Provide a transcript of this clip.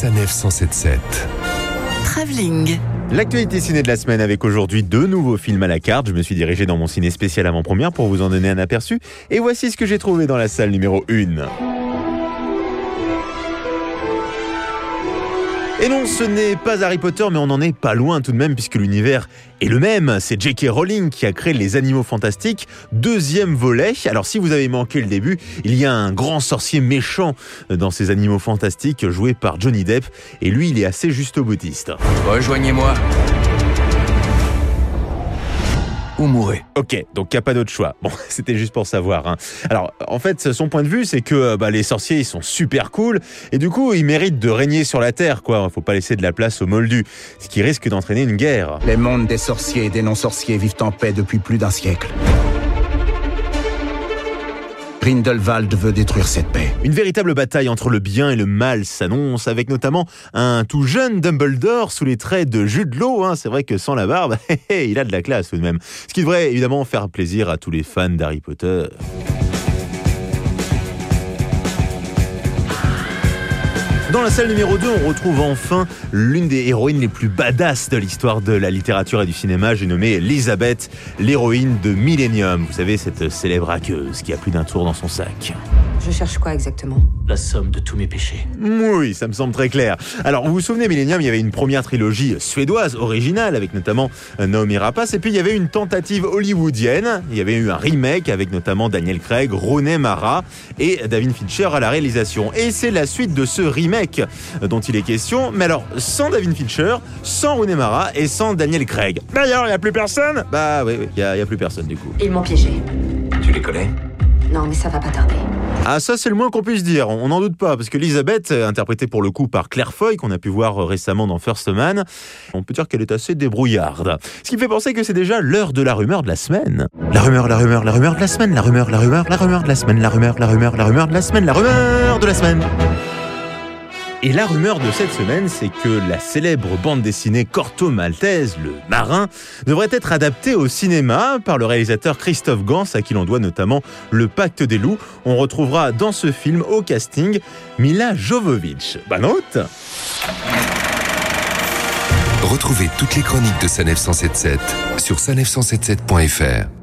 Sanef 177. Travelling. L'actualité ciné de la semaine avec aujourd'hui deux nouveaux films à la carte. Je me suis dirigé dans mon ciné spécial avant-première pour vous en donner un aperçu. Et voici ce que j'ai trouvé dans la salle numéro 1. Et non, ce n'est pas Harry Potter, mais on n'en est pas loin tout de même, puisque l'univers est le même. C'est J.K. Rowling qui a créé Les Animaux Fantastiques, deuxième volet. Alors si vous avez manqué le début, il y a un grand sorcier méchant dans ces Animaux Fantastiques, joué par Johnny Depp, et lui, il est assez juste boutiste. Rejoignez-moi. Ou mourrez. Ok, donc il n'y a pas d'autre choix. Bon, c'était juste pour savoir. hein. Alors, en fait, son point de vue, c'est que euh, bah, les sorciers, ils sont super cool, et du coup, ils méritent de régner sur la Terre, quoi. Faut pas laisser de la place aux moldus, ce qui risque d'entraîner une guerre. Les mondes des sorciers et des non-sorciers vivent en paix depuis plus d'un siècle. Grindelwald veut détruire cette paix. Une véritable bataille entre le bien et le mal s'annonce, avec notamment un tout jeune Dumbledore sous les traits de Jude Law. hein. C'est vrai que sans la barbe, il a de la classe tout de même. Ce qui devrait évidemment faire plaisir à tous les fans d'Harry Potter. Dans la salle numéro 2, on retrouve enfin l'une des héroïnes les plus badass de l'histoire de la littérature et du cinéma. J'ai nommé Elisabeth, l'héroïne de Millennium. Vous savez, cette célèbre hackeuse qui a plus d'un tour dans son sac. Je cherche quoi exactement la somme de tous mes péchés. Oui, ça me semble très clair. Alors, vous vous souvenez, Millennium, il y avait une première trilogie suédoise, originale, avec notamment Naomi Rapace, et puis il y avait une tentative hollywoodienne. Il y avait eu un remake avec notamment Daniel Craig, Rooney Mara et David Fincher à la réalisation. Et c'est la suite de ce remake dont il est question, mais alors sans David Fincher, sans Rooney Mara et sans Daniel Craig. D'ailleurs, il n'y a plus personne Bah oui, oui, il n'y a plus personne du coup. Ils m'ont piégé. Tu les connais? Non, mais ça va pas tarder. Ah ça c'est le moins qu'on puisse dire, on n'en doute pas, parce que Elisabeth, euh, interprétée pour le coup par Claire Foy, qu'on a pu voir euh, récemment dans First Man, on peut dire qu'elle est assez débrouillarde. Ce qui fait penser que c'est déjà l'heure de la rumeur de la semaine. La rumeur, la rumeur, la rumeur de la semaine, la rumeur, la rumeur, la rumeur de la semaine, la rumeur, la rumeur, la rumeur de la semaine, la rumeur de la semaine. Et la rumeur de cette semaine, c'est que la célèbre bande dessinée Corto Maltese, le marin, devrait être adaptée au cinéma par le réalisateur Christophe Gans, à qui l'on doit notamment Le Pacte des loups. On retrouvera dans ce film au casting Mila Jovovich. Bonne note Retrouvez toutes les chroniques de Sanef 177 sur sanef177.fr.